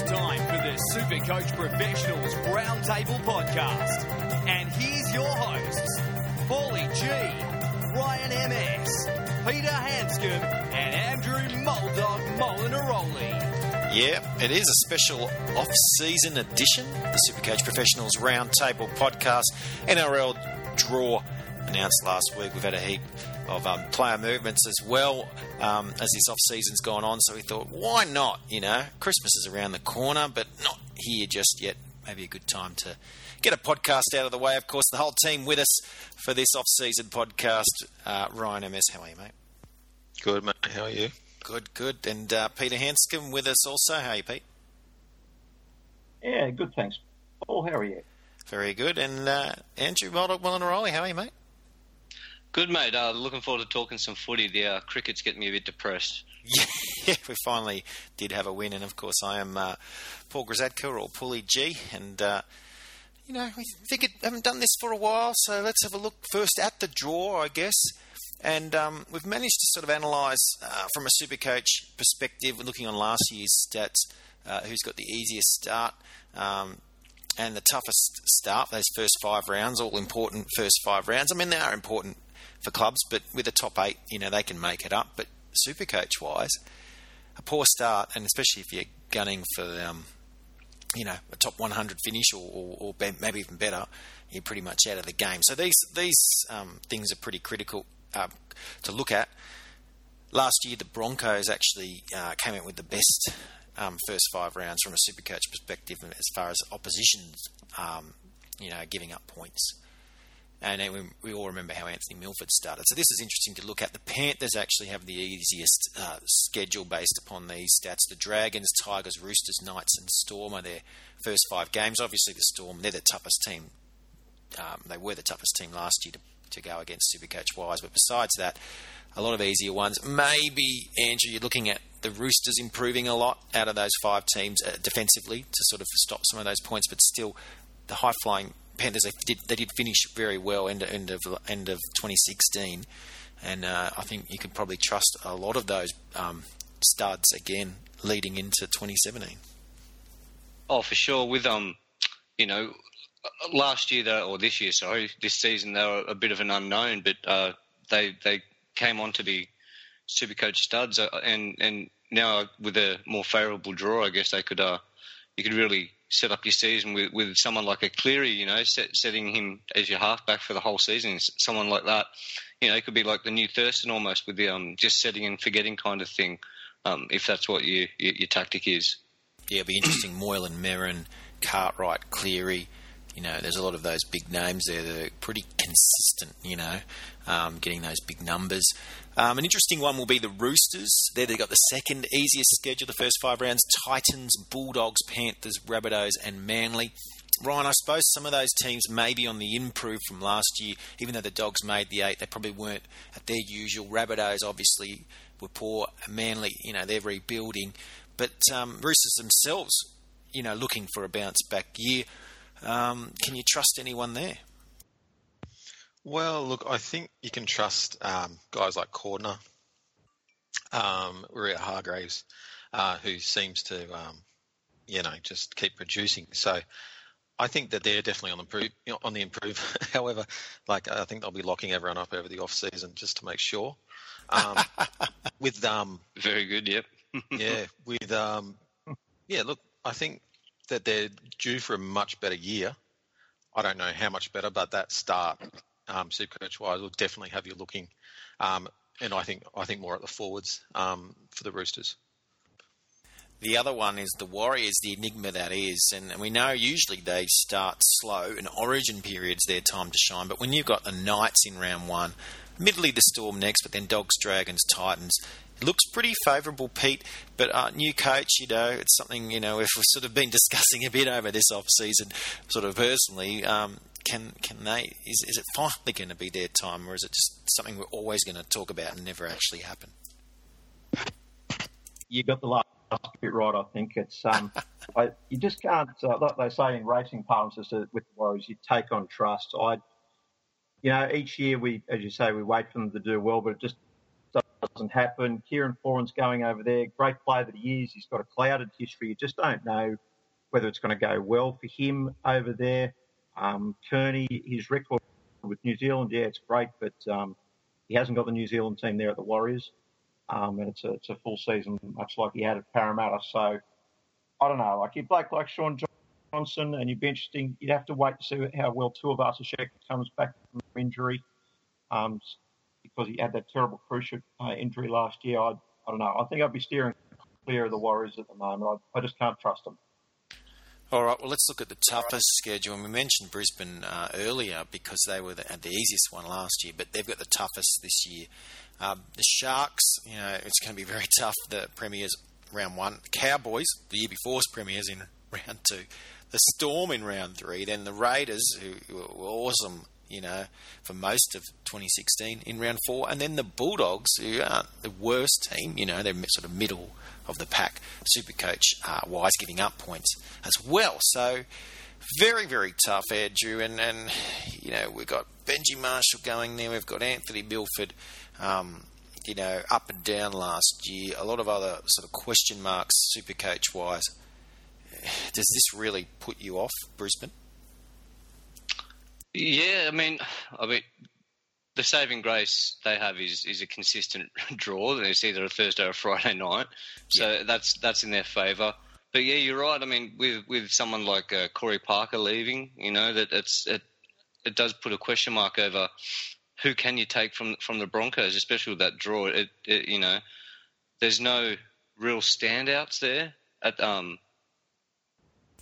It's time for the Supercoach Professionals Roundtable Podcast. And here's your hosts, Paulie G, Ryan MS, Peter Hanscom, and Andrew Muldog Molinaroli. Yeah, it is a special off-season edition, the Supercoach Professionals Roundtable Podcast. NRL draw announced last week. We've had a heap of um, player movements as well um, as this off season's gone on. So we thought, why not? You know, Christmas is around the corner, but not here just yet. Maybe a good time to get a podcast out of the way. Of course, the whole team with us for this off season podcast. Uh, Ryan MS, how are you, mate? Good, mate. How are you? Good, good. And uh, Peter Hanscom with us also. How are you, Pete? Yeah, good, thanks. Paul, how are you? Very good. And uh, Andrew Murdoch Molinaroli, how are you, mate? Good, mate. Uh, looking forward to talking some footy. The uh, cricket's getting me a bit depressed. Yeah, we finally did have a win, and of course, I am uh, Paul Grisadka or Paulie G, and uh, you know, we figured haven't done this for a while, so let's have a look first at the draw, I guess. And um, we've managed to sort of analyse uh, from a super coach perspective, looking on last year's stats, uh, who's got the easiest start um, and the toughest start, those first five rounds, all important first five rounds. I mean, they are important for clubs, but with a top eight, you know, they can make it up. But super coach wise, a poor start, and especially if you're gunning for, um, you know, a top 100 finish or, or, or, maybe even better, you're pretty much out of the game. So these these um, things are pretty critical uh, to look at. Last year, the Broncos actually uh, came out with the best um, first five rounds from a super coach perspective as far as oppositions, um, you know, giving up points. And we, all remember how Anthony Milford started. So this is interesting to look at. The Panthers actually have the easiest uh, schedule based upon these stats. The Dragons, Tigers, Roosters, Knights, and Storm are their first five games. Obviously, the Storm, they're the toughest team. Um, they were the toughest team last year to, to go against Supercoach wise. But besides that, a lot of easier ones. Maybe, Andrew, you're looking at the Roosters improving a lot out of those five teams uh, defensively to sort of stop some of those points, but still the high flying Panthers they did they did finish very well end, end of end of 2016, and uh, I think you could probably trust a lot of those um, studs again leading into 2017. Oh, for sure. With um, you know, last year though, or this year, sorry, this season they were a bit of an unknown, but uh, they they came on to be super coach studs, uh, and and now with a more favourable draw, I guess they could uh, you could really set up your season with, with someone like a Cleary, you know, set, setting him as your halfback for the whole season. Someone like that, you know, it could be like the new Thurston almost with the um, just setting and forgetting kind of thing, um, if that's what you, your, your tactic is. Yeah, it'll be interesting. Moylan, Merrin, Cartwright, Cleary. You know, there's a lot of those big names there that are pretty consistent, you know, um, getting those big numbers. Um, an interesting one will be the Roosters. There they've got the second easiest schedule, the first five rounds Titans, Bulldogs, Panthers, Rabbitohs, and Manly. Ryan, I suppose some of those teams may be on the improve from last year, even though the Dogs made the eight, they probably weren't at their usual. Rabbitohs obviously were poor. Manly, you know, they're rebuilding. But um, Roosters themselves, you know, looking for a bounce back year. Um, can you trust anyone there? Well, look, I think you can trust um, guys like Cordner, um, Waerea-Hargreaves, uh, who seems to, um, you know, just keep producing. So I think that they're definitely on the improve. You know, on the improve. However, like I think they'll be locking everyone up over the off season just to make sure. Um, with um, very good. Yep. yeah. With um, yeah. Look, I think that they're due for a much better year. I don't know how much better, but that start um, Supercoach wise will definitely have you looking, um, and I think I think more at the forwards um, for the Roosters. The other one is the Warriors, the enigma that is, and we know usually they start slow, and Origin periods their time to shine. But when you've got the Knights in round one, admittedly the Storm next, but then Dogs, Dragons, Titans, it looks pretty favourable, Pete. But uh, new coach, you know, it's something you know if we've sort of been discussing a bit over this off season, sort of personally. Um, can can they? Is is it finally going to be their time, or is it just something we're always going to talk about and never actually happen? You got the last bit right. I think it's um, I, you just can't. Uh, like they say in racing parlance, with the Warriors, you take on trust. I, you know, each year we, as you say, we wait for them to do well, but it just doesn't happen. Kieran Foran's going over there. Great player that he is. He's got a clouded history. You just don't know whether it's going to go well for him over there. Um, Kearney, his record with New Zealand, yeah, it's great, but um, he hasn't got the New Zealand team there at the Warriors. Um, and it's a, it's a full season, much like he had at Parramatta. So I don't know. Like, you bloke like Shaun Johnson, and you'd be interesting. You'd have to wait to see how well Tuivasa-Sheck comes back from injury. Um, because he had that terrible cruciate uh, injury last year. I, I don't know. I think I'd be steering clear of the Warriors at the moment. I, I just can't trust them. All right, well, let's look at the toughest schedule. And we mentioned Brisbane uh, earlier because they were the, the easiest one last year, but they've got the toughest this year. Um, the Sharks, you know, it's going to be very tough. The Premiers round one. Cowboys, the year before's Premiers in round two. The Storm in round three. Then the Raiders, who were awesome you know, for most of 2016 in round four. And then the Bulldogs, who aren't the worst team, you know, they're sort of middle of the pack, super coach uh, wise, giving up points as well. So very, very tough, Andrew. And, and, you know, we've got Benji Marshall going there, we've got Anthony Milford. Um, you know, up and down last year, a lot of other sort of question marks, super coach wise. Does this really put you off Brisbane? Yeah, I mean, I mean, the saving grace they have is is a consistent draw. It's either a Thursday or a Friday night, so yeah. that's that's in their favour. But yeah, you're right. I mean, with with someone like uh, Corey Parker leaving, you know that it's it it does put a question mark over who can you take from from the Broncos, especially with that draw. It, it you know, there's no real standouts there at um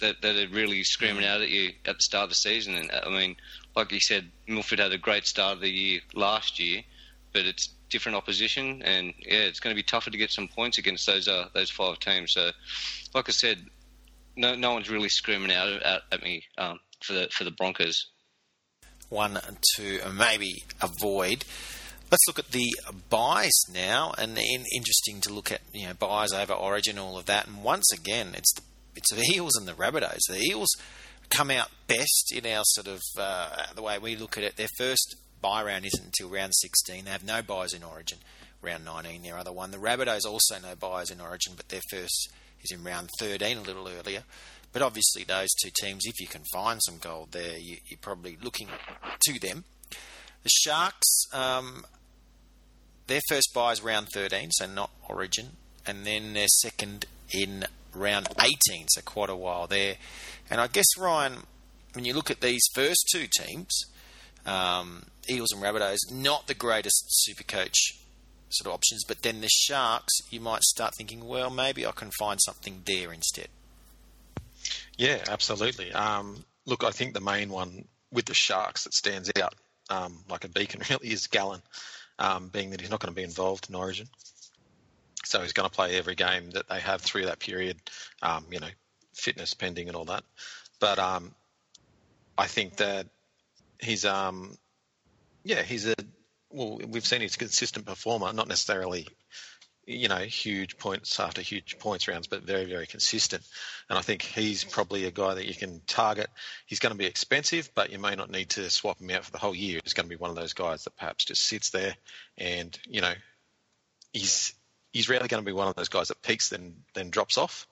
that, that are really screaming out at you at the start of the season. And I mean, like you said, Milford had a great start of the year last year, but it's different opposition, and yeah, it's going to be tougher to get some points against those uh, those five teams. So, like I said, no no one's really screaming out at, at me um, for the for the Broncos. One to maybe avoid. Let's look at the byes now, and in, interesting to look at you know byes over Origin, all of that. And once again, it's the it's the Eels and the Rabbitohs. The Eels come out best in our sort of uh, the way we look at it. Their first bye round isn't until round 16. They have no byes in Origin. Round 19, their other one. The Rabbitohs also no byes in Origin, but their first is in round 13, a little earlier. But obviously, those two teams, if you can find some gold there, you, are probably looking to them. The Sharks, um, their first bye is round 13, so not Origin, and then their second in round 18, so quite a while there. And I guess, Ryan, when you look at these first two teams, um, Eagles and Rabbitohs, not the greatest super coach sort of options, but then the Sharks, you might start thinking, well, maybe I can find something there instead. Yeah, absolutely. Um, look, I think the main one with the Sharks that stands out um, like a beacon really is Gallen, um, being that he's not going to be involved in Origin. So he's going to play every game that they have through that period, um, you know, fitness pending and all that. But um, I think that he's, um, yeah, he's a, well, we've seen he's a consistent performer, not necessarily, you know, huge points after huge points rounds, but very, very consistent. And I think he's probably a guy that you can target. He's going to be expensive, but you may not need to swap him out for the whole year. He's going to be one of those guys that perhaps just sits there and, you know, he's he's rarely going to be one of those guys that peaks then then drops off.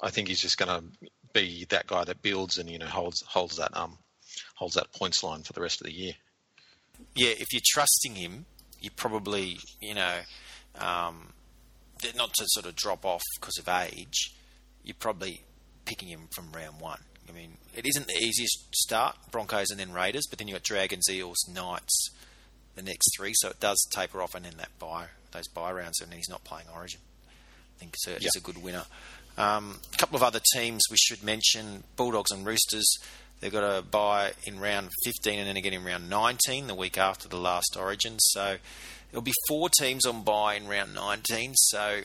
I think he's just going to be that guy that builds and you know holds holds that um holds that points line for the rest of the year. Yeah, if you're trusting him, you probably you know um, not to sort of drop off because of age. You're probably picking him from round one. I mean, it isn't the easiest start, Broncos and then Raiders, but then you've got Dragons, Eels, Knights, the next three, so it does taper off, and then that bye those bye rounds, and he's not playing Origin. I think it's a, yep. it's a good winner. Um, a couple of other teams we should mention: Bulldogs and Roosters. They've got a bye in round 15 and then again in round 19, the week after the last Origin. So there'll be four teams on bye in round 19. So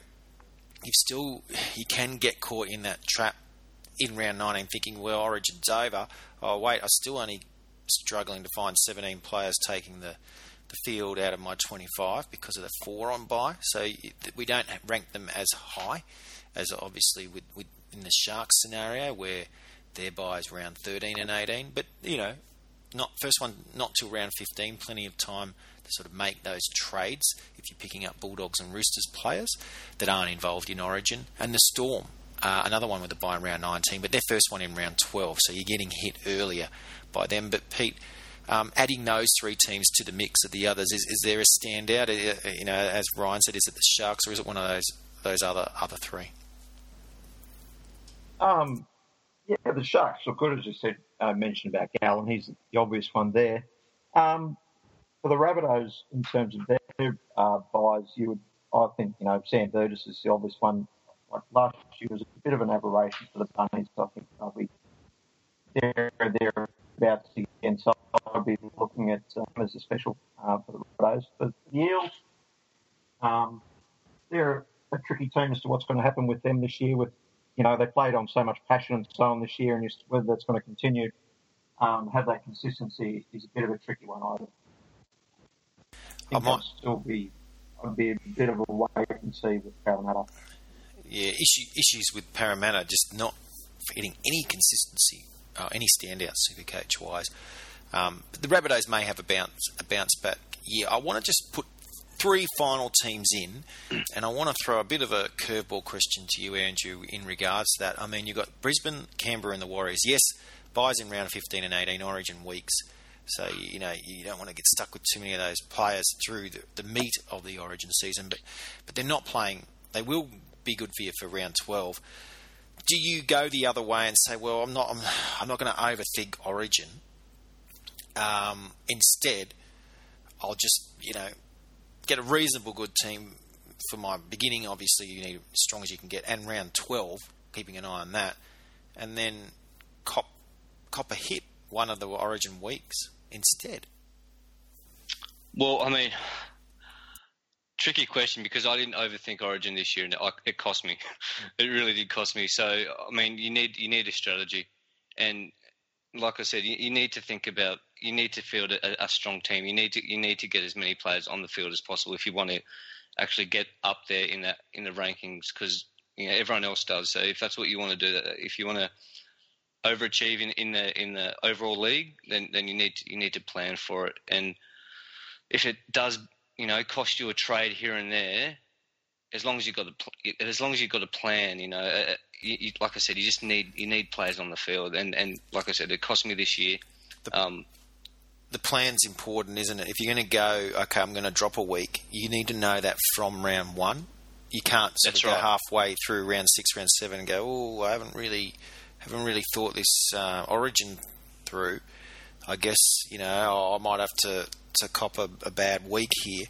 you still you can get caught in that trap in round 19, thinking, well, Origin's over. Oh wait, I'm still only struggling to find 17 players taking the the field out of my 25 because of the four on bye. So we don't rank them as high as obviously with, with in the Sharks scenario where their bye is round 13 and 18. But you know, not first one not till round 15. Plenty of time to sort of make those trades if you're picking up Bulldogs and Roosters players that aren't involved in Origin, and the Storm. Uh, another one with a bye in round 19, but their first one in round 12, so you're getting hit earlier by them. But Pete, um, adding those three teams to the mix of the others, is, is there a standout? Uh, you know, as Ryan said, is it the Sharks or is it one of those those other other three? Um, yeah, the Sharks look good, as you said, uh, mentioned about Gallen. He's the obvious one there. Um, for the Rabbitohs, in terms of their uh, byes, you would, I think, you know, Sam Burgess is the obvious one. Like last year was a bit of an aberration for the Bunnies. I think they'll be there, there about again. So I'll be looking at um, as a special uh, for the Rabbitohs. But Eels, um, they're a tricky team as to what's going to happen with them this year with you know, they played on so much passion and so on this year, and whether that's going to continue, um, have that consistency is a bit of a tricky one either. I, I might still be, I'd be a bit of a wait and see with Parramatta. Yeah, issue, issues with Parramatta just not getting any consistency, uh, any standout super coach wise. Um, the Rabbitohs may have a bounce, a bounce back. Yeah, I want to just put three final teams in, and I want to throw a bit of a curveball question to you, Andrew, in regards to that. I mean, you've got Brisbane, Canberra, and the Warriors. Yes, byes in round 15 and 18 origin weeks. So, you know, you don't want to get stuck with too many of those players through the, the meat of the origin season, but, but they're not playing. They will be good for you for round 12. Do you go the other way and say, well, I'm not, I'm, I'm not going to overthink origin. Um, instead, I'll just, you know, get a reasonable good team for my beginning. Obviously, you need as strong as you can get, and round twelve, keeping an eye on that, and then cop cop a hit one of the Origin weeks instead. Well, I mean, tricky question because I didn't overthink Origin this year, and it cost me. It really did cost me. So, I mean, you need you need a strategy, and like I said, you, you need to think about you need to field a, a, strong team. You need to you need to get as many players on the field as possible if you want to actually get up there in that in the rankings because you know everyone else does. So if that's what you want to do, uh, if you want to overachieve in, in the in the overall league, then then you need to, you need to plan for it. And if it does, you know, cost you a trade here and there, as long as you've got a as long as you've got a plan, you know, uh, you, you, like I said, you just need you need players on the field. And and like I said, it cost me this year. The, um, the plan's important, isn't it? If you're going to go, okay, I'm going to drop a week, you need to know that from round one. You can't sort of go right. halfway through round six, round seven, and go, oh, I haven't really, haven't really thought this uh, origin through. I guess you know I might have to to cop a, a bad week here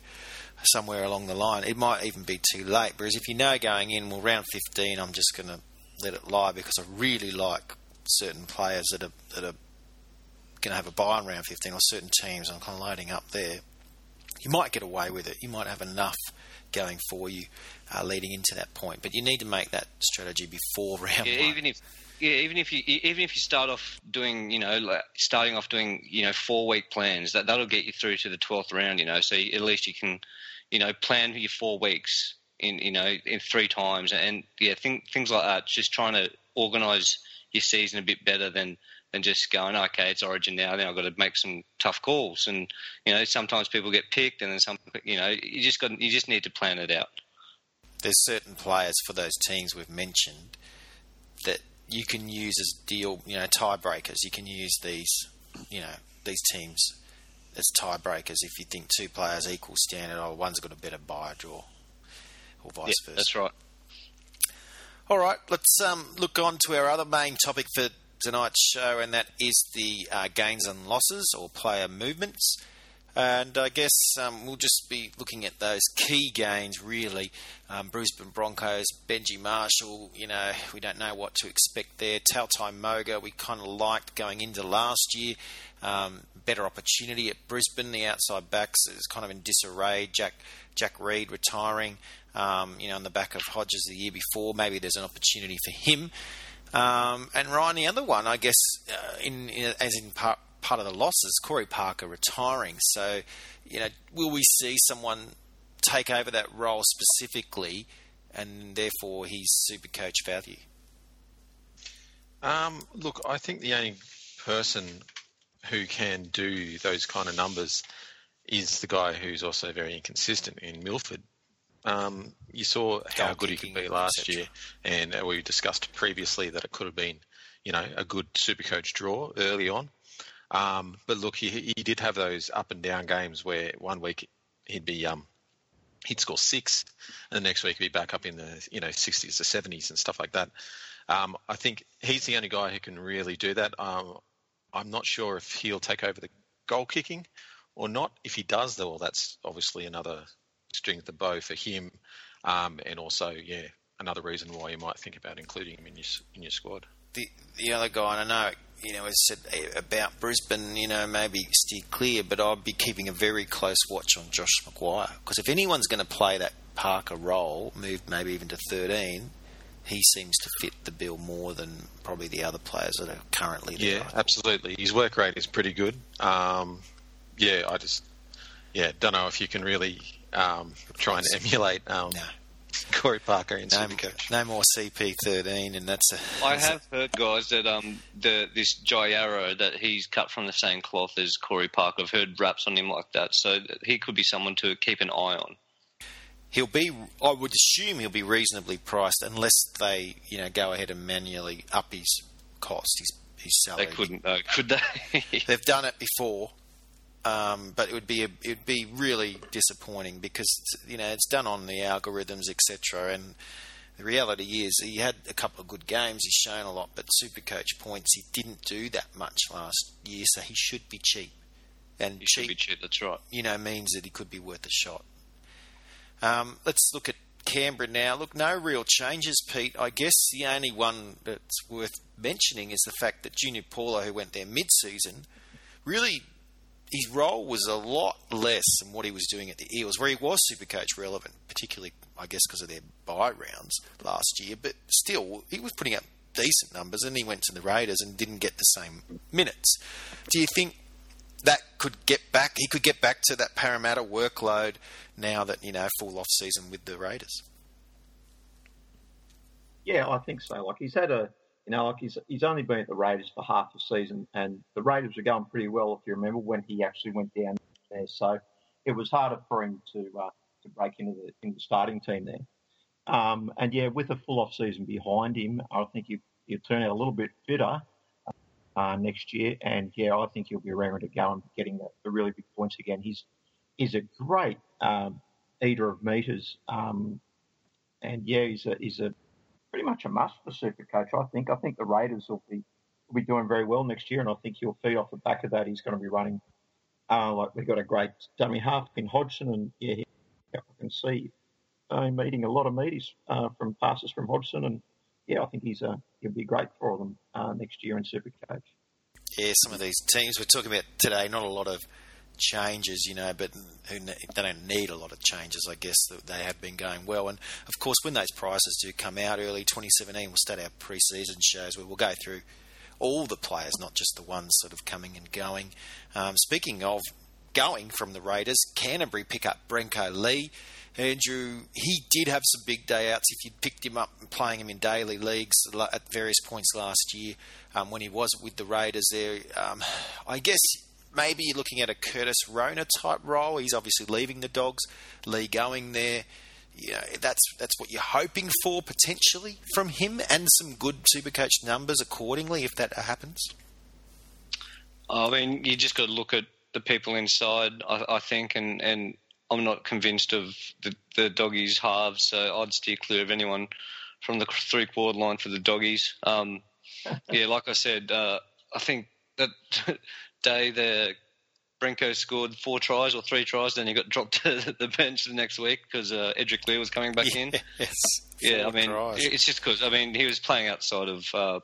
somewhere along the line. It might even be too late. Whereas if you know going in, well, round 15, I'm just going to let it lie because I really like certain players that are that are going to have a bye in round 15 or certain teams, I'm kind of loading up there. You might get away with it. You might have enough going for you uh, leading into that point, but you need to make that strategy before round yeah. Even if yeah, even if you even if you start off doing you know like starting off doing you know four week plans that that'll get you through to the twelfth round. You know, so at least you can you know plan your four weeks in you know in three times and yeah think, things like that. Just trying to organise your season a bit better than than just going, okay, it's Origin now. Then I've got to make some tough calls, and you know, sometimes people get picked, and then some, you know, you just got you just need to plan it out. There's certain players for those teams we've mentioned that you can use as deal, you know, tiebreakers. You can use these, you know, these teams as tiebreakers if you think two players equal standard, or one's got a better bye draw, or vice versa. That's right. All right, let's um, look on to our other main topic for tonight's show, and that is the uh, gains and losses or player movements. And I guess um, we'll just be looking at those key gains, really. Um, Brisbane Broncos, Benji Marshall, you know, we don't know what to expect there. Tautau Moga, we kind of liked going into last year. Um, better opportunity at Brisbane. The outside backs is kind of in disarray. Jack Jack Reed retiring, um, you know, on the back of Hodges the year before. Maybe there's an opportunity for him. Um, and Ryan, the other one, I guess, uh, in, in, as in part, part of the losses, Corey Parker retiring. So, you know, will we see someone take over that role specifically, and therefore he's super coach value? Um, look, I think the only person who can do those kind of numbers is the guy who's also very inconsistent in Milford. Um, you saw how good he could be last year, and uh, we discussed previously that it could have been, you know, a good super coach draw early on. Um, but look, he, he did have those up and down games where one week he'd be um, he'd score six, and the next week he'd be back up in the you know 60s to 70s and stuff like that. Um, I think he's the only guy who can really do that. Um, I'm not sure if he'll take over the goal kicking or not. If he does, though, well, that's obviously another string to the bow for him, um, and also yeah, another reason why you might think about including him in your in your squad. the the other guy, and I know you know, has said eh, about Brisbane, you know, maybe steer clear, but I'd be keeping a very close watch on Josh McGuire because if anyone's going to play that Parker role, moved maybe even to thirteen, he seems to fit the bill more than probably the other players that are currently there. Yeah, absolutely. His work rate is pretty good. Um, yeah, I just yeah don't know if you can really um, try and emulate um, No. Corey Parker in No, Supercoach. no more CP13, and that's a. I that's a- have heard, guys, that um the this Jai Arrow that he's cut from the same cloth as Corey Parker. I've heard raps on him like that, so he could be someone to keep an eye on. He'll be. I would assume he'll be reasonably priced, unless they, you know, go ahead and manually up his cost, his his salary. They couldn't, though, could they? They've done it before, um, but it would be a, it would be really disappointing because you know it's done on the algorithms, etc. And the reality is, he had a couple of good games. He's shown a lot, but Supercoach points he didn't do that much last year, so he should be cheap. And he should cheap be cheap. That's right. you know, means that he could be worth a shot. Um, let's look at Canberra now. Look, no real changes, Pete. I guess the only one that's worth mentioning is the fact that Junior Paulo, who went there mid-season, really his role was a lot less than what he was doing at the Eels, where he was Supercoach relevant, particularly, I guess, because of their bye rounds last year. But still, he was putting up decent numbers, and he went to the Raiders and didn't get the same minutes. Do you think that could get back. He could get back to that Parramatta workload now that you know full off season with the Raiders. Yeah, I think so. Like he's had a, you know, like he's he's only been at the Raiders for half a season, and the Raiders were going pretty well, if you remember, when he actually went down there. So it was harder for him to uh, to break into the in the starting team there. Um, and yeah, with a full off season behind him, I think he he'll turn out a little bit fitter uh, next year. And yeah, I think he'll be around to go and getting the, the really big points again. He's he's a great um, eater of meters. Um, and yeah, he's a he's a pretty much a must for Supercoach. I think. I think the Raiders will be will be doing very well next year, and I think he'll feed off the back of that. He's going to be running uh, like we've got a great dummy half in Hodgson, and yeah, I can see uh, him meeting a lot of meaties uh, from passes from Hodgson, and yeah, I think he's uh, he'll be great for them uh, next year in Supercoach. Yeah, some of these teams we're talking about today, not a lot of changes, you know, but who they don't need a lot of changes. I guess that they have been going well, and of course, when those prices do come out early 2017, we'll start our pre-season shows where we'll go through all the players, not just the ones sort of coming and going. Um, speaking of going from the Raiders, Canterbury pick up Brenko Lee. Andrew, he did have some big day outs. If you'd picked him up and playing him in daily leagues at various points last year um, when he was with the Raiders there, um, I guess maybe you're looking at a Curtis Rona type role. He's obviously leaving the Dogs, Lee going there. You know, that's that's what you're hoping for potentially from him, and some good Supercoach numbers accordingly if that happens. I mean, you just got to look at the people inside, I, I think, and, and I'm not convinced of the, the doggies halves, so I'd steer clear of anyone from the three quarter line for the doggies. Um, yeah, like I said, uh, I think that day the Brenko scored four tries or three tries, then he got dropped to the bench the next week because uh, Edrick Lee was coming back in. Yes. Yeah, I mean, tries. it's just because I mean he was playing outside of uh,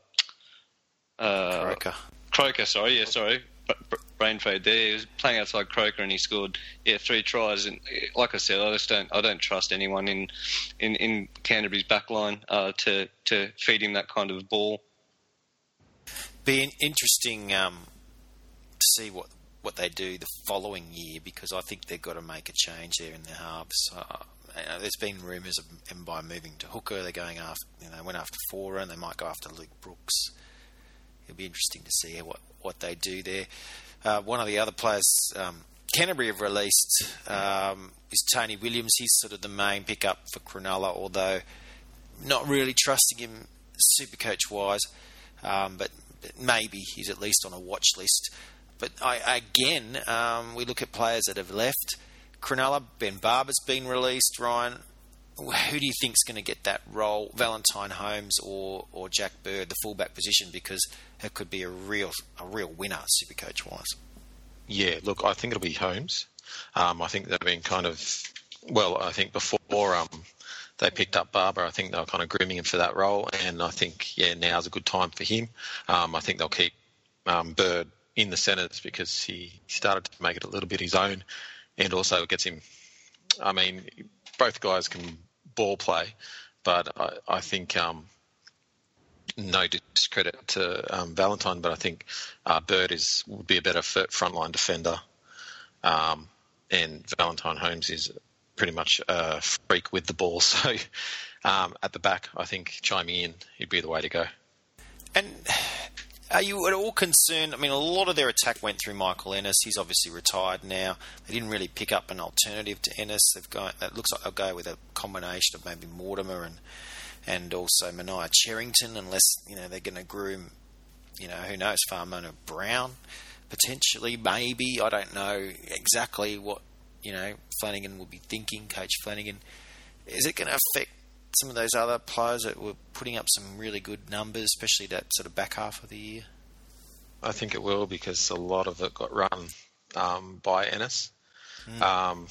uh, Croker. Croker, sorry, yeah, sorry, Br- br- brain fade there. He was playing outside Croker and he scored, yeah, three tries. And eh, like I said, I just don't, I don't trust anyone in, in, in Canterbury's backline uh, to to feed him that kind of ball. Be an interesting um, see what what they do the following year because I think they've got to make a change there in their halves. Uh, know, there's been rumours of them by moving to hooker. They're going after, you know, went after Fora and they might go after Luke Brooks. It'll be interesting to see what what they do there. Uh, one of the other players um, Canterbury have released um, is Tony Williams. He's sort of the main pickup for Cronulla, although not really trusting him super coach wise. Um, but, maybe he's at least on a watch list. But I, again, um, we look at players that have left. Cronulla, Ben Barba's been released. Ryan, who do you think is going to get that role? Valentine Holmes or or Jack Bird, the fullback position, because it could be a real a real winner, super coach wise. Yeah, look, I think it'll be Holmes. Um, I think they've been kind of well. I think before um, they picked up Barba, I think they were kind of grooming him for that role, and I think yeah, now's a good time for him. Um, I think they'll keep um, Bird in the centres because he started to make it a little bit his own, and also it gets him. I mean, both guys can ball play, but I, I think um, no discredit to um, Valentine, but I think uh, Bird is would be a better frontline defender, um, and Valentine Holmes is pretty much a freak with the ball. So um, at the back, I think chiming in he'd be the way to go. And are you at all concerned? I mean, a lot of their attack went through Michael Ennis. He's obviously retired now. They didn't really pick up an alternative to Ennis. They've gone. It looks like they'll go with a combination of maybe Mortimer and and also Manaia Cherrington, unless you know they're going to groom, you know, who knows, Fa'amanu Brown potentially, maybe I don't know exactly what you know Flanagan will be thinking. Coach Flanagan, is it going to affect some of those other players that were putting up some really good numbers, especially that sort of back half of the year? I think it will because a lot of it got run um, by Ennis. Mm. Um,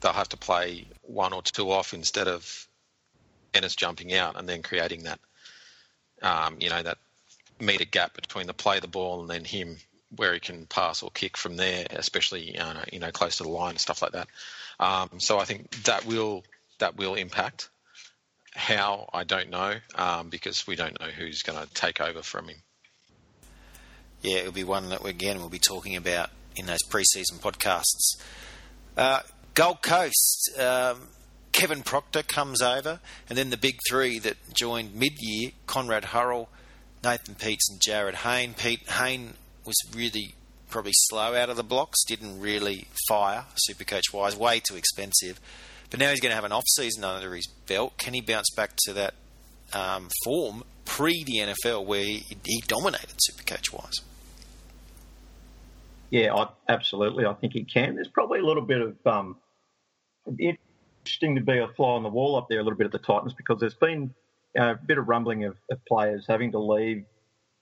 they'll have to play one or two off instead of Ennis jumping out and then creating that, um, you know, that meter gap between the play the ball and then him where he can pass or kick from there, especially uh, you know close to the line and stuff like that. Um, so I think that will that will impact. How I don't know um, because we don't know who's going to take over from him. Yeah, it'll be one that again we'll be talking about in those preseason podcasts. Uh, Gold Coast, um, Kevin Proctor comes over, and then the big three that joined mid-year: Conrad Hurrell, Nathan Peats, and Jarryd Hayne. Pete Hayne was really probably slow out of the blocks, didn't really fire Supercoach wise, way too expensive. But now he's going to have an off season under his belt. Can he bounce back to that um, form pre the NFL where he, he dominated Supercoach wise? Yeah, I, absolutely. I think he can. There's probably a little bit of um, interesting to be a fly on the wall up there a little bit at the Titans because there's been a bit of rumbling of, of players having to leave,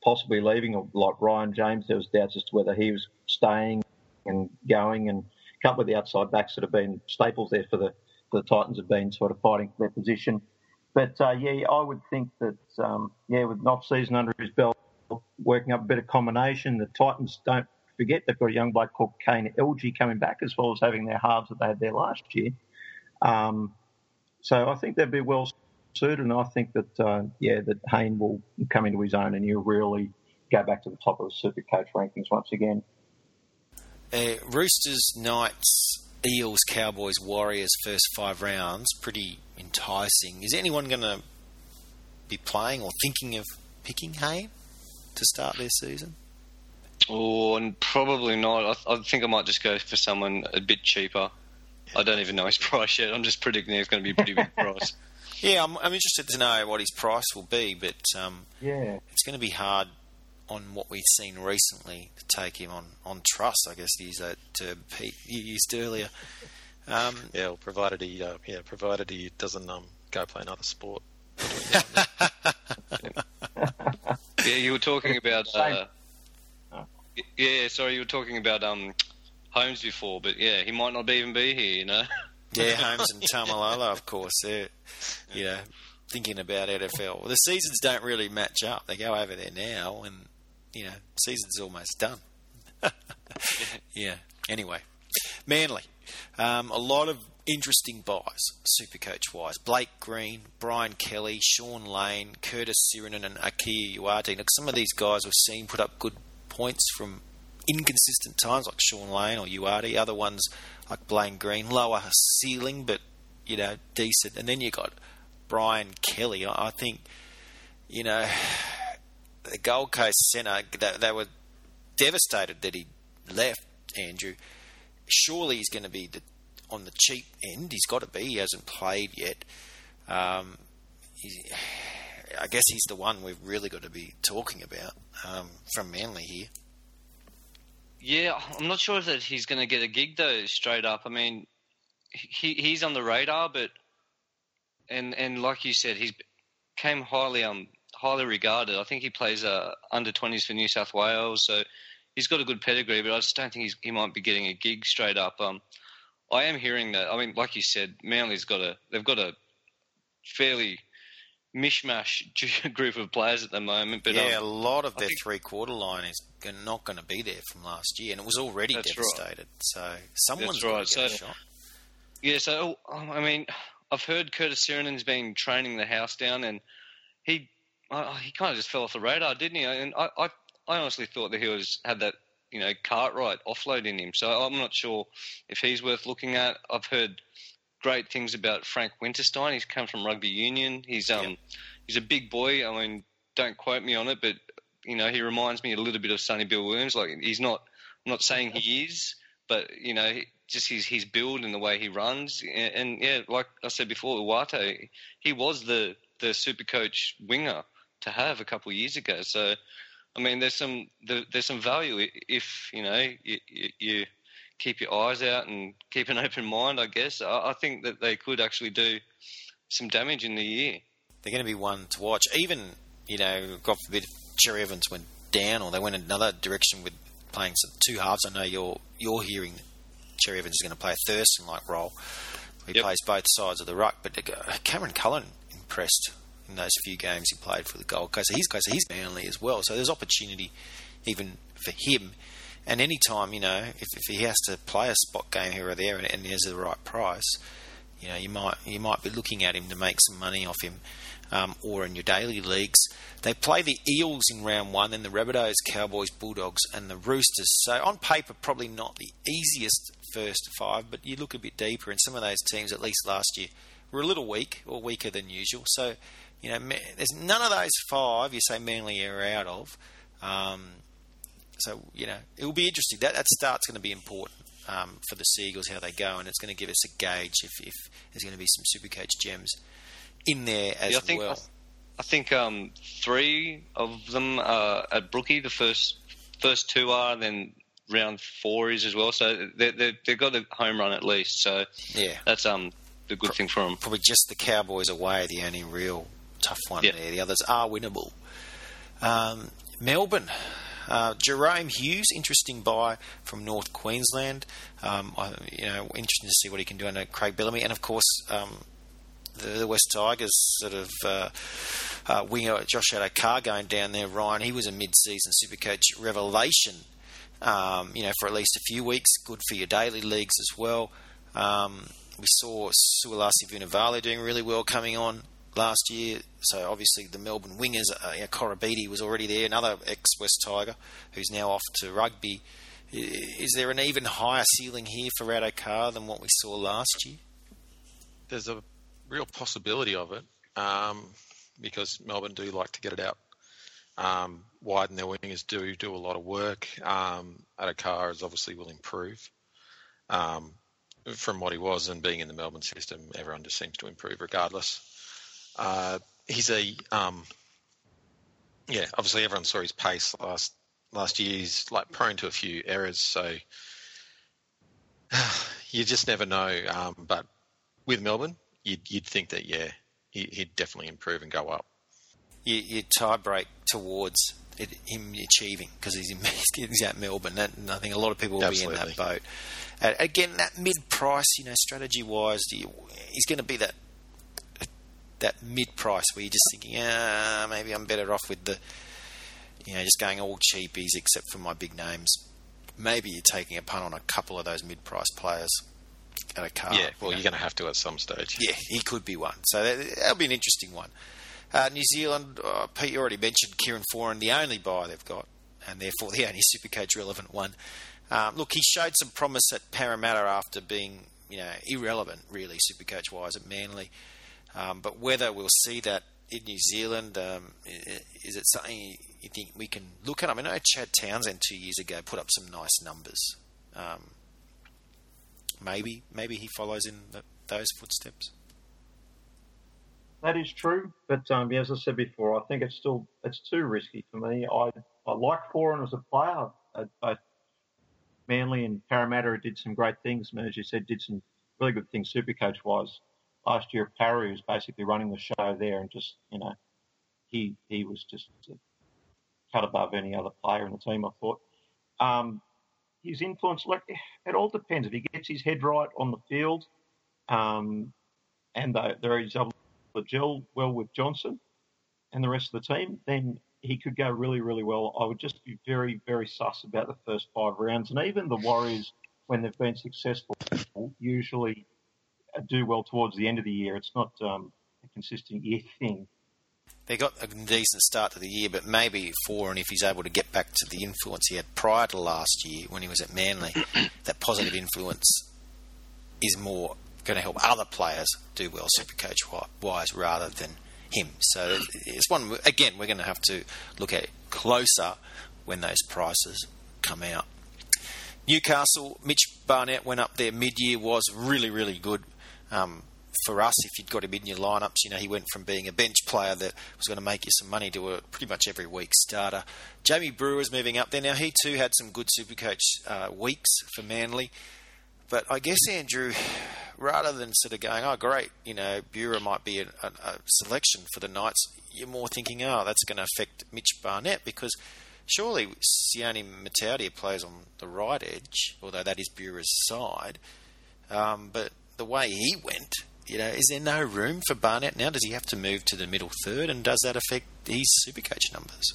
possibly leaving, or like Ryan James, there was doubts as to whether he was staying and going, and a couple of the outside backs that have been staples there for the the Titans have been sort of fighting for their position. But uh, yeah, I would think that um, yeah, with an off season under his belt, working up a bit of combination, the Titans don't forget they've got a young bloke called Kane Elgey coming back, as well as having their halves that they had there last year. Um, so I think they'd be well suited, and I think that uh, yeah, that Hayne will come into his own, and he'll really go back to the top of the Super Coach rankings once again. Uh, Roosters, Knights, Eels, Cowboys, Warriors, first five rounds, pretty enticing. Is anyone going to be playing or thinking of picking Hay to start their season? Oh, and probably not. I, I think I might just go for someone a bit cheaper. I don't even know his price yet. I'm just predicting it's going to be a pretty big price. Yeah, I'm, I'm, interested to know what his price will be, but um, yeah, it's going to be hard on what we've seen recently to take him on, on trust. I guess to use that term Pete you used earlier. Um, yeah, well, provided he uh, yeah provided he doesn't um, go play another sport. yeah, you were talking about. Uh, yeah, sorry, you were talking about um, Holmes before, but yeah, he might not even be here, you know. yeah, Holmes and Taumalolo, of course. They're, you know, thinking about NFL. Well, the seasons don't really match up. They go over there now, and you know, season's almost done. yeah. Anyway, Manly, um, a lot of interesting buys, super coach wise. Blake Green, Brian Kelly, Shaun Lane, Curtis Sironen, and Akea Uate. Look, some of these guys we've seen put up good points from inconsistent times, like Shaun Lane or Uate. Other ones, like Blaine Green, lower ceiling, but you know decent. And then you got Brian Kelly. I think you know the Gold Coast centre. They, they were devastated that he left. Andrew, surely he's going to be the, on the cheap end. He's got to be. He hasn't played yet. Um, I guess he's the one we've really got to be talking about um, from Manly here. Yeah, I'm not sure that he's going to get a gig though. Straight up, I mean, he he's on the radar, but and and like you said, he's came highly um highly regarded. I think he plays uh, under 20s for New South Wales, so he's got a good pedigree. But I just don't think he's, he might be getting a gig straight up. Um, I am hearing that. I mean, like you said, Manly's got a they've got a fairly mishmash group of players at the moment. But yeah, um, a lot of I their three quarter line is not going to be there from last year, and it was already That's right. devastated. So someone's right. to get a So- shot. Yeah, so um, I mean, I've heard Curtis Sironen's been training the house down, and he uh, he kind of just fell off the radar, didn't he? And I, I I honestly thought that he was had that you know Cartwright offload in him. So I'm not sure if he's worth looking at. I've heard great things about Frank Winterstein. He's come from rugby union. He's um he's a big boy. I mean, don't quote me on it, but you know he reminds me a little bit of Sonny Bill Williams. Like he's not I'm not saying he is, but you know just his his build and the way he runs. And, and yeah, like I said before, Uate, he was the the super coach winger to have a couple of years ago. So. I mean, there's some there- there's some value if you know you, you, you keep your eyes out and keep an open mind. I guess I, I think that they could actually do some damage in the year. They're going to be one to watch. Even you know, God forbid, if Cherry Evans went down or they went another direction with playing some two halves. I know you're you're hearing Cherry Evans is going to play a Thurston-like role. He Yep. plays both sides of the ruck, but uh, Cameron Cullen impressed in those few games he played for the Gold Coast. So he's so he's Manly as well. So there's opportunity even for him. And any time you know, if, if he has to play a spot game here or there, and, and there's the right price, you know, you might you might be looking at him to make some money off him, um, or in your daily leagues. They play the Eels in round one, then the Rabbitohs, Cowboys, Bulldogs, and the Roosters. So on paper, probably not the easiest first five, but you look a bit deeper, and some of those teams, at least last year, were a little weak or weaker than usual. So you know, there's none of those five you say Manly are out of. Um, so you know, it will be interesting. That that start's going to be important um, for the Seagulls how they go, and it's going to give us a gauge if, if there's going to be some Supercoach gems in there as Yeah, I think- well. I think um, three of them are at Brookie. The first first two are, then round four is as well. So they they they've got a home run at least. So Yeah, that's um the good thing for them. probably just the Cowboys away, the only real tough one Yeah. there. The others are winnable. Um, Melbourne. Uh, Jahrome Hughes, interesting buy from North Queensland. Um, I, you know, interesting to see what he can do under Craig Bellamy, and of course, um, the, the West Tigers sort of uh, uh, winger Josh Addo-Carr going down there. Ryan, he was a mid-season Supercoach revelation. Um, you know, for at least a few weeks, good for your daily leagues as well. Um, we saw Suliasi Vunivalu doing really well coming on last year. So obviously the Melbourne wingers, uh, you know, Koroibete was already there, another ex-West Tiger who's now off to rugby. Is there an even higher ceiling here for Addo-Carr than what we saw last year? There's a real possibility of it um, because Melbourne do like to get it out um, wide, and their wingers do do a lot of work. Um, Addo-Carr is obviously will improve um, from what he was, and being in the Melbourne system, everyone just seems to improve regardless. Uh, he's a um, yeah. Obviously, everyone saw his pace last last year. He's like prone to a few errors, so you just never know. Um, but with Melbourne, you'd, you'd think that yeah, he, he'd definitely improve and go up. You, you tie break towards it, him achieving because he's, in- he's at Melbourne. That, and I think a lot of people will be in that boat. Again, that mid price, you know, strategy wise, he's going to be that that mid price where you're just thinking, ah, maybe I'm better off with the, you know, just going all cheapies except for my big names. Maybe you're taking a punt on a couple of those mid price players at a car. yeah, well, you you're going to have to at some stage. Yeah, he could be one. So that, that'll be an interesting one. Uh, New Zealand, uh, Pete, you already mentioned Kieran Foran, the only buy they've got, and therefore the only Supercoach relevant one. Um, look, he showed some promise at Parramatta after being, you know, irrelevant really Supercoach wise at Manly. Um, but whether we'll see that in New Zealand, um, is it something you think we can look at? I mean, I know Chad Townsend two years ago put up some nice numbers. Um, maybe maybe he follows in the, those footsteps. That is true, but um, as I said before, I think it's still it's too risky for me. I I like Foran as a player. Both Manly and Parramatta did some great things, and as you said, did some really good things super coach wise. Last year, Parry was basically running the show there, and just you know, he he was just cut above any other player in the team. I thought. Um, his influence, like it all depends. If he gets his head right on the field, um, and there is able gel well with Johnson and the rest of the team, then he could go really, really well. I would just be very, very sus about the first five rounds, and even the Warriors, when they've been successful, usually do well towards the end of the year. It's not um, a consistent year thing they got a decent start to the year, but maybe Foran if he's able to get back to the influence he had prior to last year when he was at Manly, that positive influence is more going to help other players do well Supercoach wise rather than him. So it's one again we're going to have to look at closer when those prices come out. Newcastle, Mitch Barnett went up there mid year, was really, really good. Um, for us, if you'd got him in your lineups, you know, he went from being a bench player that was going to make you some money to a pretty much every week starter. Jamie Buhrer's moving up there. Now, he too had some good Supercoach uh, weeks for Manly. But I guess, Andrew, rather than sort of going, oh, great, you know, Buhrer might be a, a, a selection for the Knights, you're more thinking, oh, that's going to affect Mitch Barnett because surely Sione Matautia plays on the right edge, although that is Buhrer's side. Um, but the way he went, you know, is there no room for Barnett now? Does he have to move to the middle third, and does that affect his Supercoach numbers?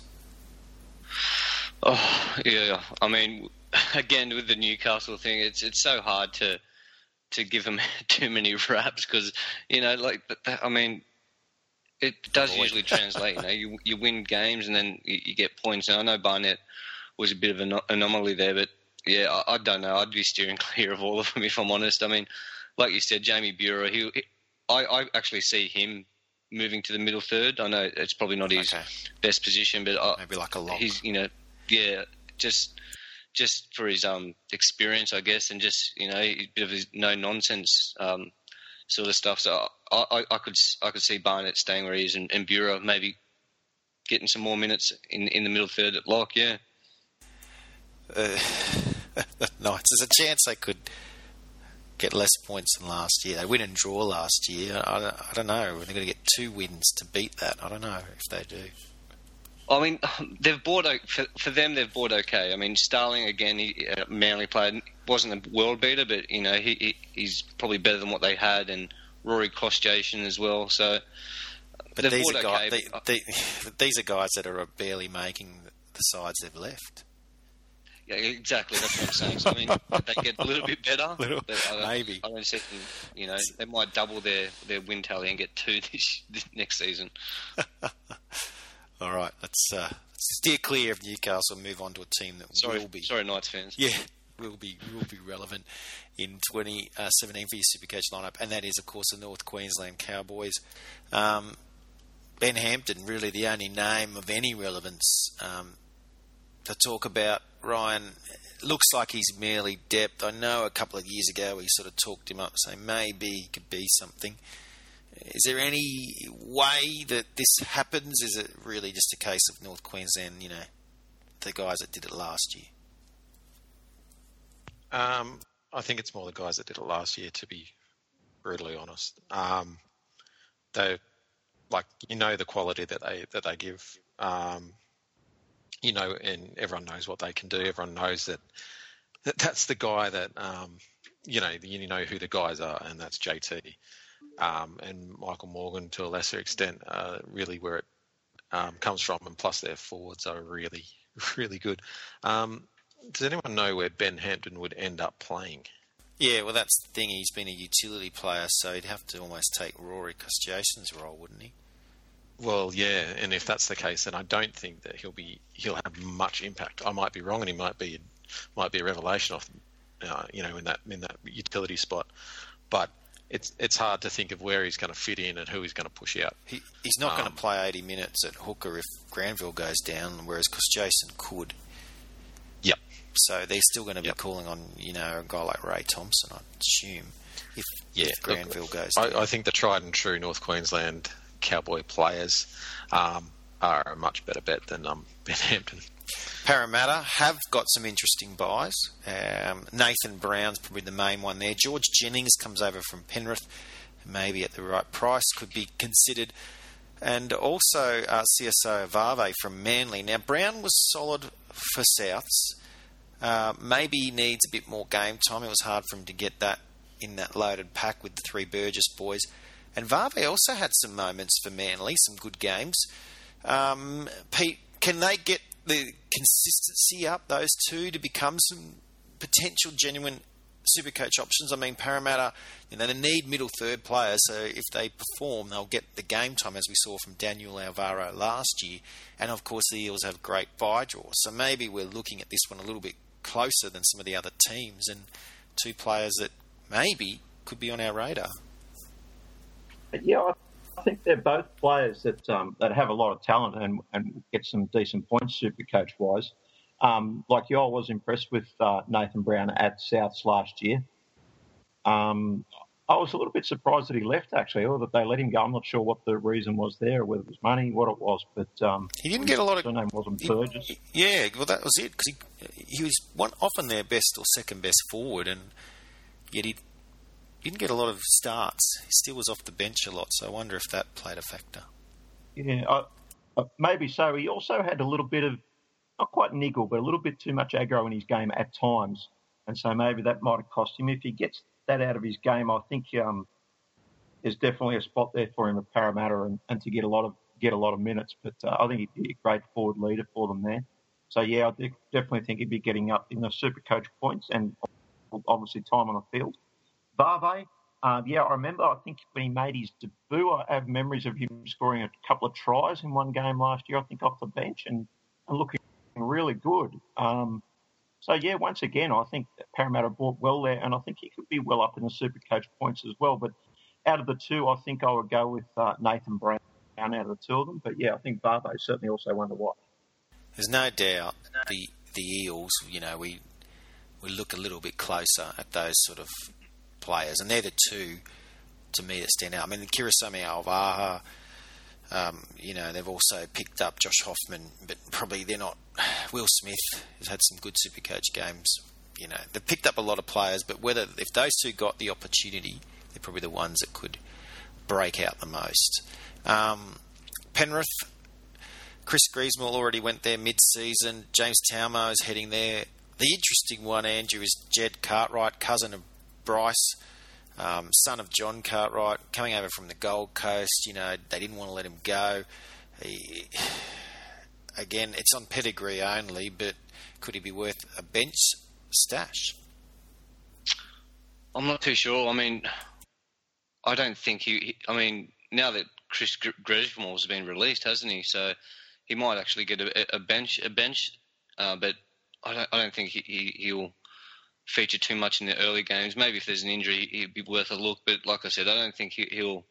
Oh yeah, I mean, again with the Newcastle thing, it's it's so hard to to give him too many raps because you know, like I mean, it does usually translate. You know, you you win games and then you, you get points. And I know Barnett was a bit of an anomaly there, but yeah, I, I, don't know. I'd be steering clear of all of them if I'm honest. I mean, like you said, Jamie Buhrer, he, I, I actually see him moving to the middle third. I know it's probably not his okay. best position, but I, maybe like a lock. He's you know yeah just just for his um experience, I guess, and just you know a bit of his no nonsense um, sort of stuff. So I, I, I, could I could see Barnett staying where he is, and, and Buhrer maybe getting some more minutes in in the middle third at lock. Yeah. Uh, nice. There's a chance they could get less points than last year. They win and draw last year. I don't, I don't know. They're going to get two wins to beat that. I don't know if they do. I mean, they've bought for, for them. They've bought okay. I mean, Starling again, he, uh, Manly played wasn't a world beater, but you know he, he, he's probably better than what they had, and Rory Kostjasyn as well. So, but these are guys. Okay, they, they, these are guys that are barely making the sides they've left. Yeah, exactly. That's what I'm saying. So, I mean, they get a little bit better. little, I maybe. I don't see you know, they might double their, their win tally and get two this, this next season. All right, let's, uh, steer clear of Newcastle and move on to a team that sorry, will be. Sorry, Knights fans. Yeah, will be will be relevant in 2017 uh, for your Supercoach lineup, and that is, of course, the North Queensland Cowboys. Um, ben Hampton, really the only name of any relevance um, to talk about. Ryan looks like he's merely depth. I know a couple of years ago we sort of talked him up, saying maybe he could be something. Is there any way that this happens? Is it really just a case of North Queensland, you know, the guys that did it last year? Um, I think it's more the guys that did it last year, to be brutally honest. Um, they like you know the quality that they that they give. Um, you know, and everyone knows what they can do. Everyone knows that, that that's the guy that, um, you know, you know who the guys are, and that's JT um, and Michael Morgan to a lesser extent, uh, really where it um, comes from, and plus their forwards are really, really good. Um, does anyone know where Ben Hampton would end up playing? Yeah, well, that's the thing. He's been a utility player, so he'd have to almost take Rory Kostjasyn's role, wouldn't he? Well, yeah, and if that's the case, then I don't think that he'll be he'll have much impact. I might be wrong, and he might be might be a revelation off, uh, you know, in that in that utility spot. But it's it's hard to think of where he's going to fit in and who he's going to push out. He, he's not um, going to play 80 minutes at hooker if Granville goes down, whereas because Jason could. Yep. So they're still going to be Yep. calling on you know a guy like Ray Thompson, I assume, if, Yeah, if Granville look, goes. I, I think the tried and true North Queensland Cowboy players um, are a much better bet than um, Ben Hampton. Parramatta have got some interesting buys. Um, Nathan Brown's probably the main one there. George Jennings comes over from Penrith, maybe at the right price, could be considered. And also uh, Siosaia Vave from Manly. Now, Brown was solid for Souths. Uh, maybe he needs a bit more game time. It was hard for him to get that in that loaded pack with the three Burgess boys. And Vave also had some moments for Manly, some good games. Um, Pete, can they get the consistency up, those two, to become some potential genuine supercoach options? I mean, Parramatta, you know, they need middle third players, so if they perform, they'll get the game time, as we saw from Daniel Alvaro last year. And of course, the Eels have great buy draw, so maybe we're looking at this one a little bit closer than some of the other teams, and two players that maybe could be on our radar. But yeah, I, I think they're both players that um, that have a lot of talent and, and get some decent points, super coach wise. Um, like you, I was impressed with uh, Nathan Brown at Souths last year. Um, I was a little bit surprised that he left actually, or that they let him go. I'm not sure what the reason was there, whether it was money, what it was, but um, He didn't get a lot of His name wasn't He- Burgess. Yeah, well, that was it because he he was one often their best or second best forward, and yet he didn't get a lot of starts. He still was off the bench a lot, so I wonder if that played a factor. Yeah, I, uh, maybe so. He also had a little bit of, not quite niggle, but a little bit too much aggro in his game at times. And so maybe that might have cost him. If he gets that out of his game, I think um, there's definitely a spot there for him at Parramatta and, and to get a lot of get a lot of minutes. But uh, I think he'd be a great forward leader for them there. So yeah, I definitely think he'd be getting up in the super coach points and obviously time on the field. Vave, uh, yeah, I remember. I think when he made his debut, I have memories of him scoring a couple of tries in one game last year. I think off the bench and, and looking really good. Um, so yeah, once again, I think Parramatta bought well there, and I think he could be well up in the super coach points as well. But out of the two, I think I would go with uh, Nathan Brown out of the two of them. But yeah, I think Barbo certainly also one to watch. There's no doubt the the Eels. You know, we we look a little bit closer at those sort of players, and they're the two to me that stand out. I mean, Kirasami Alvaha. Um, you know, they've also picked up Josh Hoffman, but probably they're not. Will Smith has had some good Supercoach games. You know, they've picked up a lot of players, but whether if those two got the opportunity, they're probably the ones that could break out the most. Um, Penrith, Chris Grevsmuhl already went there mid-season. James Tamou is heading there. The interesting one, Andrew, is Jed Cartwright, cousin of Bryce, um, son of John Cartwright, coming over from the Gold Coast. You know, they didn't want to let him go. He, again, it's on pedigree only, but could he be worth a bench stash? I'm not too sure. I mean, I don't think he. I mean, now that Chris Gr- Grevsmuhl has been released, hasn't he? So he might actually get a, a bench. A bench, uh, but I don't. I don't think he, he he'll feature too much in the early games. Maybe if there's an injury, he'd be worth a look. But like I said, I don't think he, he'll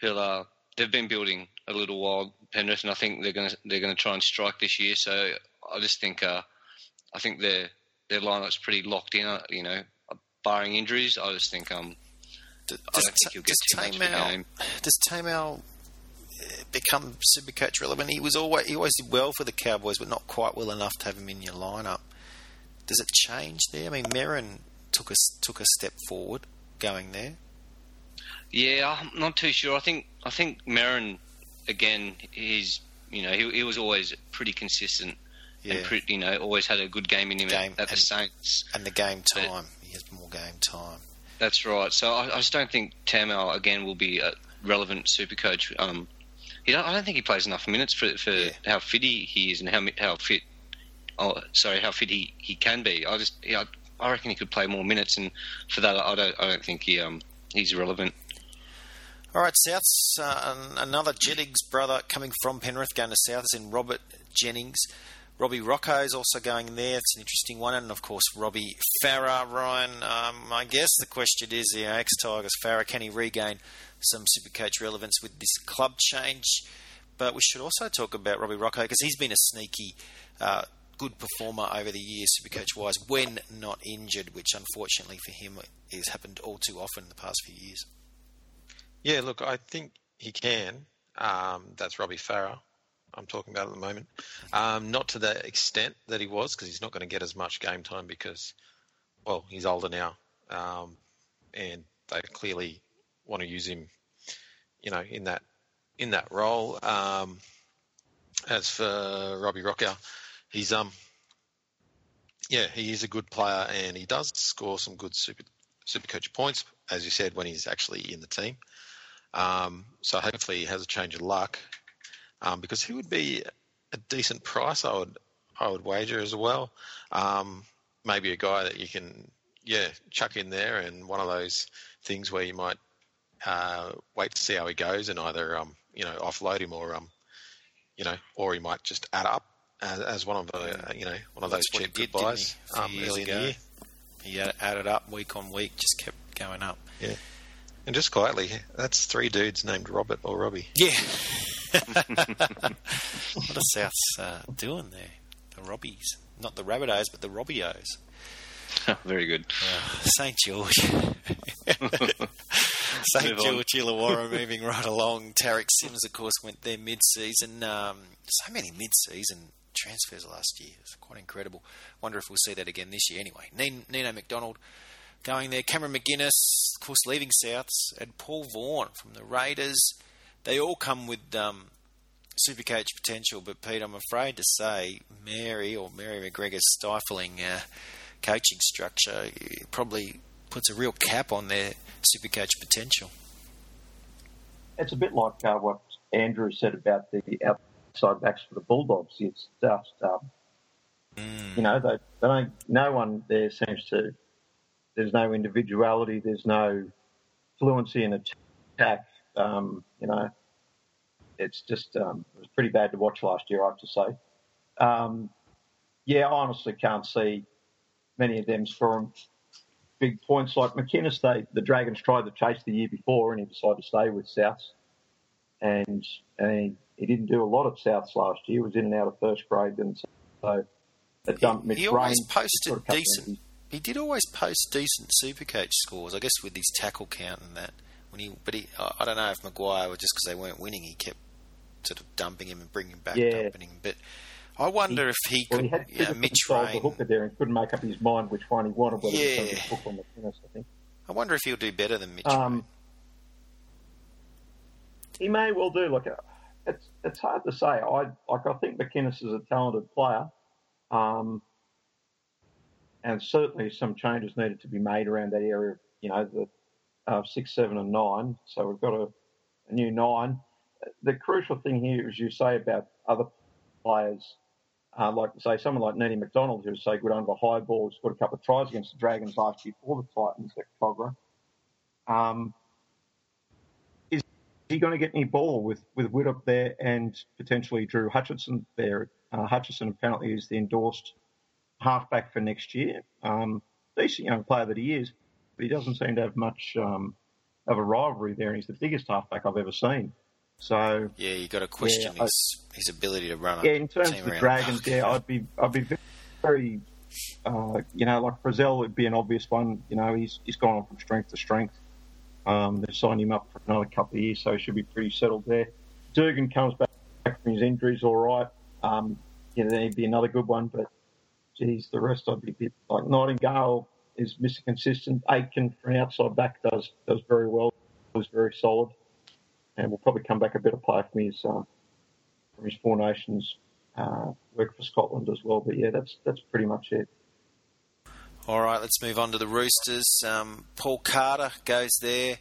he'll. Uh, they've been building a little while, Penrith, and I think they're going to they're going to try and strike this year. So I just think uh, I think their their lineup's pretty locked in. uh, You know, barring injuries, I just think um D- I don't think he'll get too much of a game. Does Tamou uh, become Supercoach relevant? He was always he always did well for the Cowboys, but not quite well enough to have him in your lineup. Does it change there? I mean, Merrin took a took a step forward going there. Yeah, I'm not too sure. I think I think Merrin again. He's you know he he was always pretty consistent Yeah, and pretty, you know always had a good game in him Game at, at the and- Saints. and the game But- time. He has more game time. That's right. So I, I just don't think Tamou again will be a relevant super coach. Um, he don't, I don't think he plays enough minutes for for Yeah. how fit he, he is and how how fit. Oh, sorry, how fit he, he can be. I just yeah, I reckon he could play more minutes, and for that I don't I don't think he um he's relevant. All right, Souths. Uh, another Jennings brother coming from Penrith going to South is in Robert Jennings. Robbie Rochow is also going there. It's an interesting one, and of course Robbie Farah. Ryan, um, I guess the question is, know, ex Tigers Farah, can he regain some Supercoach relevance with this club change? But we should also talk about Robbie Rochow because he's been a sneaky uh, good performer over the years, Supercoach wise, when not injured, which unfortunately for him has happened all too often in the past few years. Yeah, look, I think he can. Um, that's Robbie Farah. I'm talking about at the moment. Um, not to the extent that he was, because he's not going to get as much game time because, well, he's older now, um, and they clearly want to use him, you know, in that in that role. Um, as for Robbie Rochow, he's um, yeah, he is a good player and he does score some good super super coach points, as you said, when he's actually in the team. Um, so hopefully he has a change of luck um, because he would be a decent price. I would I would wager as well. Um, maybe a guy that you can yeah chuck in there and one of those things where you might uh, wait to see how he goes and either um, you know offload him or um, you know or he might just add up as, as one of the uh, you know one of those That's cheap did, good buys he, a um, few years in ago? the year. He added up week on week, just kept going up. Yeah. And just quietly, that's three dudes named Robert or Robbie. Yeah. what are Souths uh, doing there? The Robbies. Not the Rabbitohs, but the Robbios. Very good. St George. St Move on. George Illawarra moving right along. Tariq Sims, of course, went there mid-season. Um, so many mid-season transfers last year. It's quite incredible. Wonder if we'll see that again this year. Anyway, Nene Macdonald going there. Cameron McInnes, of course, leaving Souths, and Paul Vaughan from the Raiders. They all come with um, Supercoach potential, but Pete, I'm afraid to say, Mary or Mary McGregor's stifling uh, coaching structure probably puts a real cap on their Supercoach potential. It's a bit like uh, what Andrew said about the outside backs for the Bulldogs. It's just, um, you know, they, they don't. No one there seems to. There's no individuality. There's no fluency in attack. Um, you know, it's just um, it was pretty bad to watch last year. I have to say. Um, yeah, I honestly can't see many of them scoring big points like McInnes. They the Dragons tried to chase the year before, and he decided to stay with Souths. And and he, he didn't do a lot of Souths last year. He was in and out of first grade, and so it dumped Mitch he always Rein. posted of decent. He did always post decent Supercoach scores, I guess, with his tackle count and that. When he, but he, I don't know if Maguire, was just because they weren't winning, he kept sort of dumping him and bringing him back, Yeah. dumping him. But I wonder if he Well, could, he had you two know, different Mitch Rein. hooker there and couldn't make up his mind which one he wanted, whether Yeah. it was Cook or McInnes, I think. I wonder if he'll do better than Mitch. Um. He may well do. Look, uh, it's it's hard to say. I like. I think McInnes is a talented player, um, and certainly some changes needed to be made around that area. You know, the uh, six, seven, and nine. So we've got a, a new nine. The crucial thing here, as you say about other players, uh, like say someone like Nene Macdonald, who's so good under the high ball, scored a couple of tries against the Dragons last year for the Titans at Kogarah. Um, is he going to get any ball with with Witt up there and potentially Drew Hutchinson there? Uh, Hutchinson apparently is the endorsed halfback for next year. Um, decent young player that he is, but he doesn't seem to have much um, of a rivalry there, and he's the biggest halfback I've ever seen. So yeah, you got to question yeah, I- his his ability to run. yeah, in terms of the Dragons, yeah, I'd be I'd be very, uh, you know, like Brazil would be an obvious one. You know, he's he's gone on from strength to strength. Um, they've signed him up for another couple of years, so he should be pretty settled there. Dugan comes back from his injuries, all right. Um, yeah, then he'd be another good one, but geez, the rest I'd be a bit like Nightingale is Mr. Consistent. Aitken from outside back does does very well, was very solid, and will probably come back a better player from his uh, from his Four Nations uh, work for Scotland as well. But yeah, that's that's pretty much it. All right, let's move on to the Roosters. Um, Paul Carter goes there,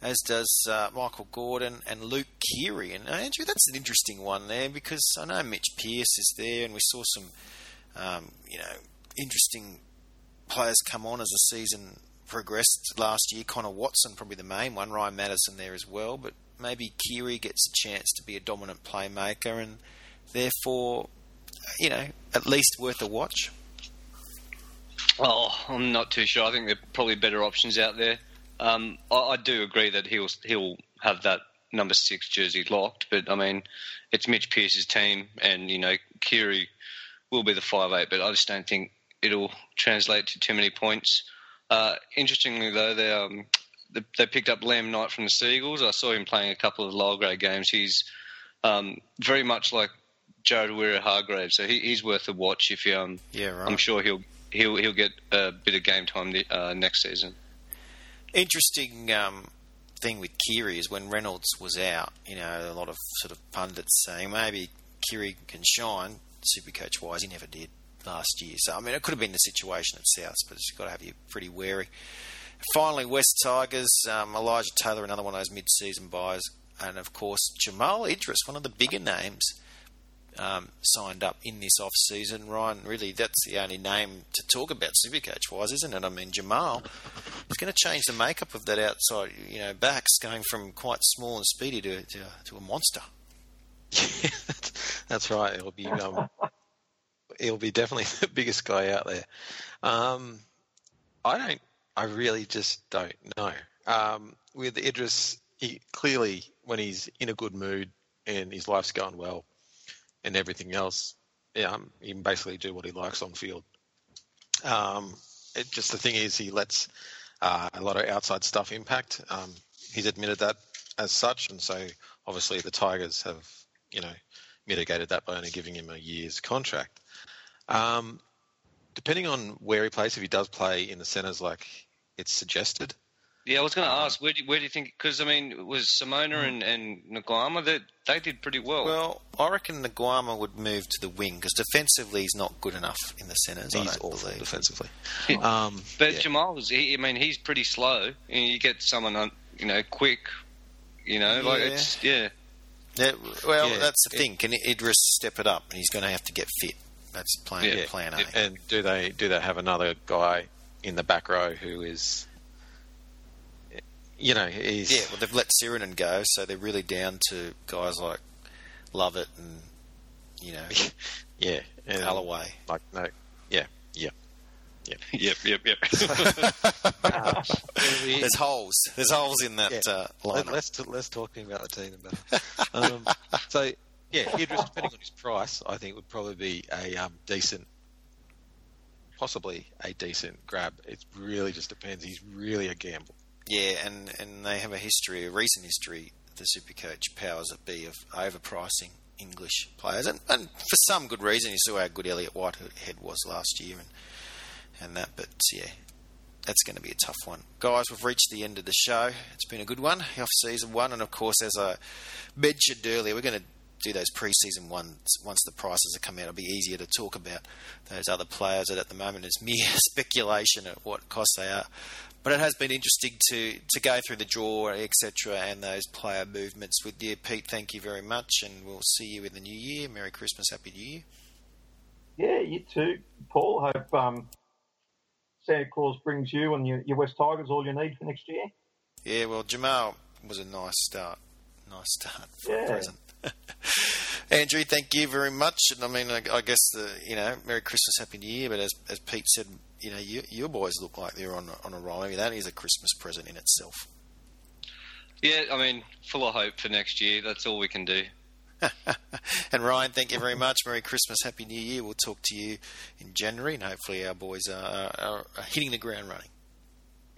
as does uh, Michael Gordon and Luke Keary. And uh, Andrew, that's an interesting one there because I know Mitch Pearce is there, and we saw some, um, you know, interesting players come on as the season progressed last year. Connor Watson, probably the main one. Ryan Matterson there as well, but maybe Keary gets a chance to be a dominant playmaker, and therefore, you know, at least worth a watch. Oh, I'm not too sure. I think there are probably better options out there. Um, I, I do agree that he'll he'll have that number six jersey locked, but I mean, it's Mitch Pearce's team, and you know, Keary will be the five eight, but I just don't think it'll translate to too many points. Uh, interestingly, though, they um, they picked up Lamb Knight from the Seagulls. I saw him playing a couple of lower grade games. He's um, very much like Jared Waerea-Hargreaves, so he, he's worth a watch. If you, um, Yeah, right. I'm sure he'll he'll he'll get a bit of game time the, uh, next season. Interesting um, thing with Keary is when Reynolds was out, you know, a lot of sort of pundits saying maybe Keary can shine, super coach wise. He never did last year. So, I mean, it could have been the situation at Souths, but you've got to have you pretty wary. Finally, West Tigers, um, Elijah Taylor, another one of those mid season buys. And of course, Jamal Idris, one of the bigger names, um, signed up in this off season. Ryan, really, that's the only name to talk about Supercoach wise, isn't it? I mean, Jamal is going to change the makeup of that outside, you know, backs going from quite small and speedy to to, to a monster. Yeah, that's right. It'll be um, he'll be definitely the biggest guy out there. Um, I don't. I really just don't know. Um, with Idris, he clearly when he's in a good mood and his life's going well, and everything else, yeah, um, he can basically do what he likes on field. Um, it just the thing is, he lets uh, a lot of outside stuff impact. Um, he's admitted that as such, and so obviously the Tigers have, you know, mitigated that by only giving him a year's contract. Um, depending on where he plays, if he does play in the centres like it's suggested, Yeah, I was going to ask where do, where do you think? Because I mean, it was Simona and and Naiqama that they, did pretty well. Well, I reckon the Guama would move to the wing because defensively he's not good enough in the centres. I he's don't awful believe. defensively. Yeah. Um, But yeah. Jamal's, he, I mean, he's pretty slow. And you get someone, on, you know, quick. You know, like Yeah. it's yeah, Yeah, well, Yeah, that's the it- thing. Can Idris step it up? And he's going to have to get fit. That's plan, yeah, plan A. And do they do they have another guy in the back row who is, you know, he's Yeah, well, they've let Sironen go, so they're really down to guys like Lovett and, you know, yeah, and Galloway. Like no, yeah, yeah. Yeah, yep, yep, yep. Uh, There's holes. There's holes in that Yeah. uh, Let, lineup. let's t- let's talking about the team about. um, so yeah, Idris, depending on his price, I think would probably be a um, decent, possibly a decent grab. It really just depends. He's really a gamble. Yeah, and, and they have a history, a recent history, the Supercoach powers that be of overpricing English players, and, and for some good reason. You saw how good Elliot Whitehead was last year, and and that. But yeah, that's going to be a tough one, guys. We've reached the end of the show. It's been a good one, off season one, and of course, as I mentioned earlier, we're going to do those pre-season ones once the prices have come out. It'll be easier to talk about those other players that at the moment is mere speculation at what cost they are. But it has been interesting to, to go through the draw, etc., and those player movements with you, Pete. Thank you very much, and we'll see you in the new year. Merry Christmas, Happy New Year. Yeah, you too, Paul. Hope um, Santa Claus brings you and your, your West Tigers all you need for next year. Yeah, well, Jamal was a nice start. Nice start for Yeah. present. Andrew, thank you very much. And I mean, I, I guess the you know, Merry Christmas, Happy New Year. But as as Pete said, you know, you, your boys look like they're on a- on a roll. I mean, that is a Christmas present in itself. yeah, I mean, full of hope for next year. That's all we can do. and Ryan, thank you very much. Merry Christmas, Happy New Year. We'll talk to you in January, and hopefully our boys are, are, are hitting the ground running.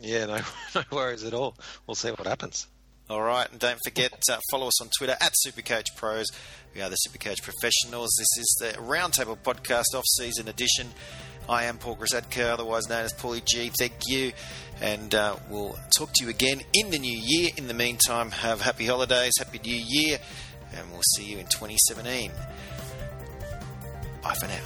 Yeah, no, no worries at all. We'll see what happens. All right, and don't forget, uh, follow us on Twitter at Supercoach Pros. We are the Supercoach Professionals. This is the Roundtable Podcast off-season edition. I am Paul Grisadka, otherwise known as Paulie G. Thank you, and uh, we'll talk to you again in the new year. In the meantime, have happy holidays, happy new year, and we'll see you in 2017. Bye for now.